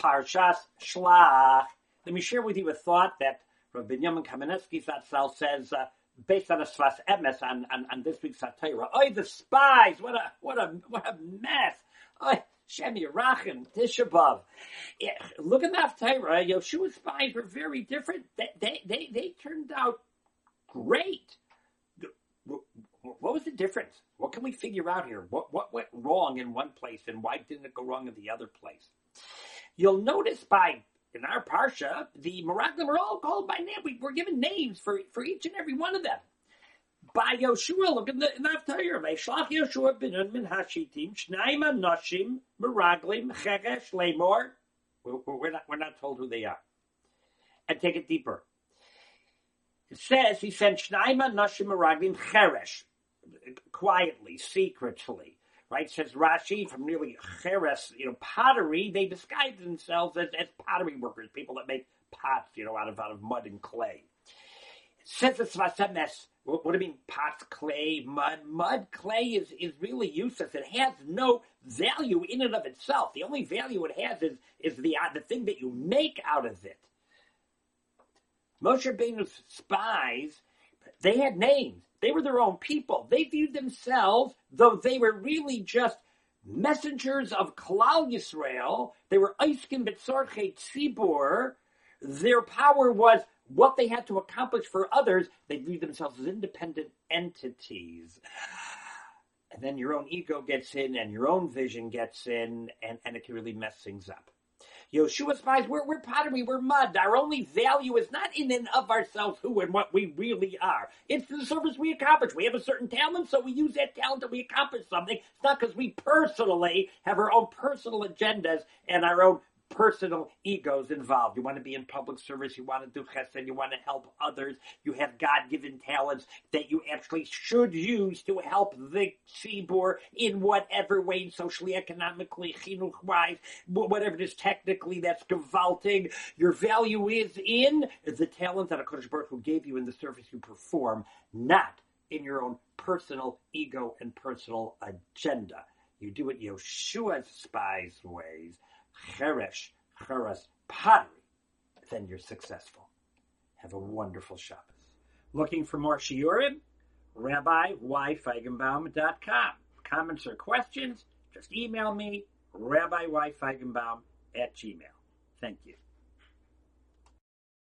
Parshas Shlach. Let me share with you a thought that Rabbi Binyamin Kamenetsky Zatzal says, uh, based on a Sfas Emes on, on, on this week's Sedra. Oh, the spies! What a what a what a mess! Oh, Shem Yerachim, Tisha Yeah, look at the Haftarah. Yoshua's spies were very different. They, they, they, they turned out great. What was the difference? What can we figure out here? What, what went wrong in one place and why didn't it go wrong in the other place? You'll notice by in our parsha, the Meraglim are all called by name. We, are given names for, for each and every one of them. By Yoshua, look in the in Haftarah. Vaishlach Yoshua bin min hashitim shnaim anoshim Meraglim cheresh lemor. We're not we're not told who they are. And take it deeper. It says he sent shnaim anoshim Meraglim cheresh quietly, secretly right? Says Rashi from nearly cheres, you know, pottery. They disguise themselves as, as pottery workers, people that make pots, you know, out of out of mud and clay. Says it's vasemes. What do you mean pots, clay, mud? Mud, clay is is really useless. It has no value in and of itself. The only value it has is is the uh, the thing that you make out of it. Moshe Rabbeinu's spies, they had names. They were their own people. They viewed themselves, though they were really just messengers of Klal Yisrael. They were Eiskin Betzorche Tzibur. Their power was what they had to accomplish for others. They viewed themselves as independent entities. And then your own ego gets in and your own vision gets in, and, and it can really mess things up. Yeshua spies, we're, we're pottery, we're mud. Our only value is not in and of ourselves who and what we really are. It's the service we accomplish. We have a certain talent, so we use that talent and we accomplish something. It's not because we personally have our own personal agendas and our own personal egos involved. You want to be in public service, you want to do chesed, you want to help others, you have God-given talents that you actually should use to help the tzibur in whatever way, socially, economically, chinuch-wise, whatever it is technically that's gewaltig. Your value is in the talent that HaKadosh Baruch Hu gave you in the service you perform, not in your own personal ego and personal agenda. You do it Yeshua's spies ways cheresh, cheres, pottery, then you're successful. Have a wonderful Shabbos. Looking for more shiurim? Rabbi Y. RabbiYFeigenbaum.com. Comments or questions? Just email me, RabbiYFeigenbaum at gmail. Thank you.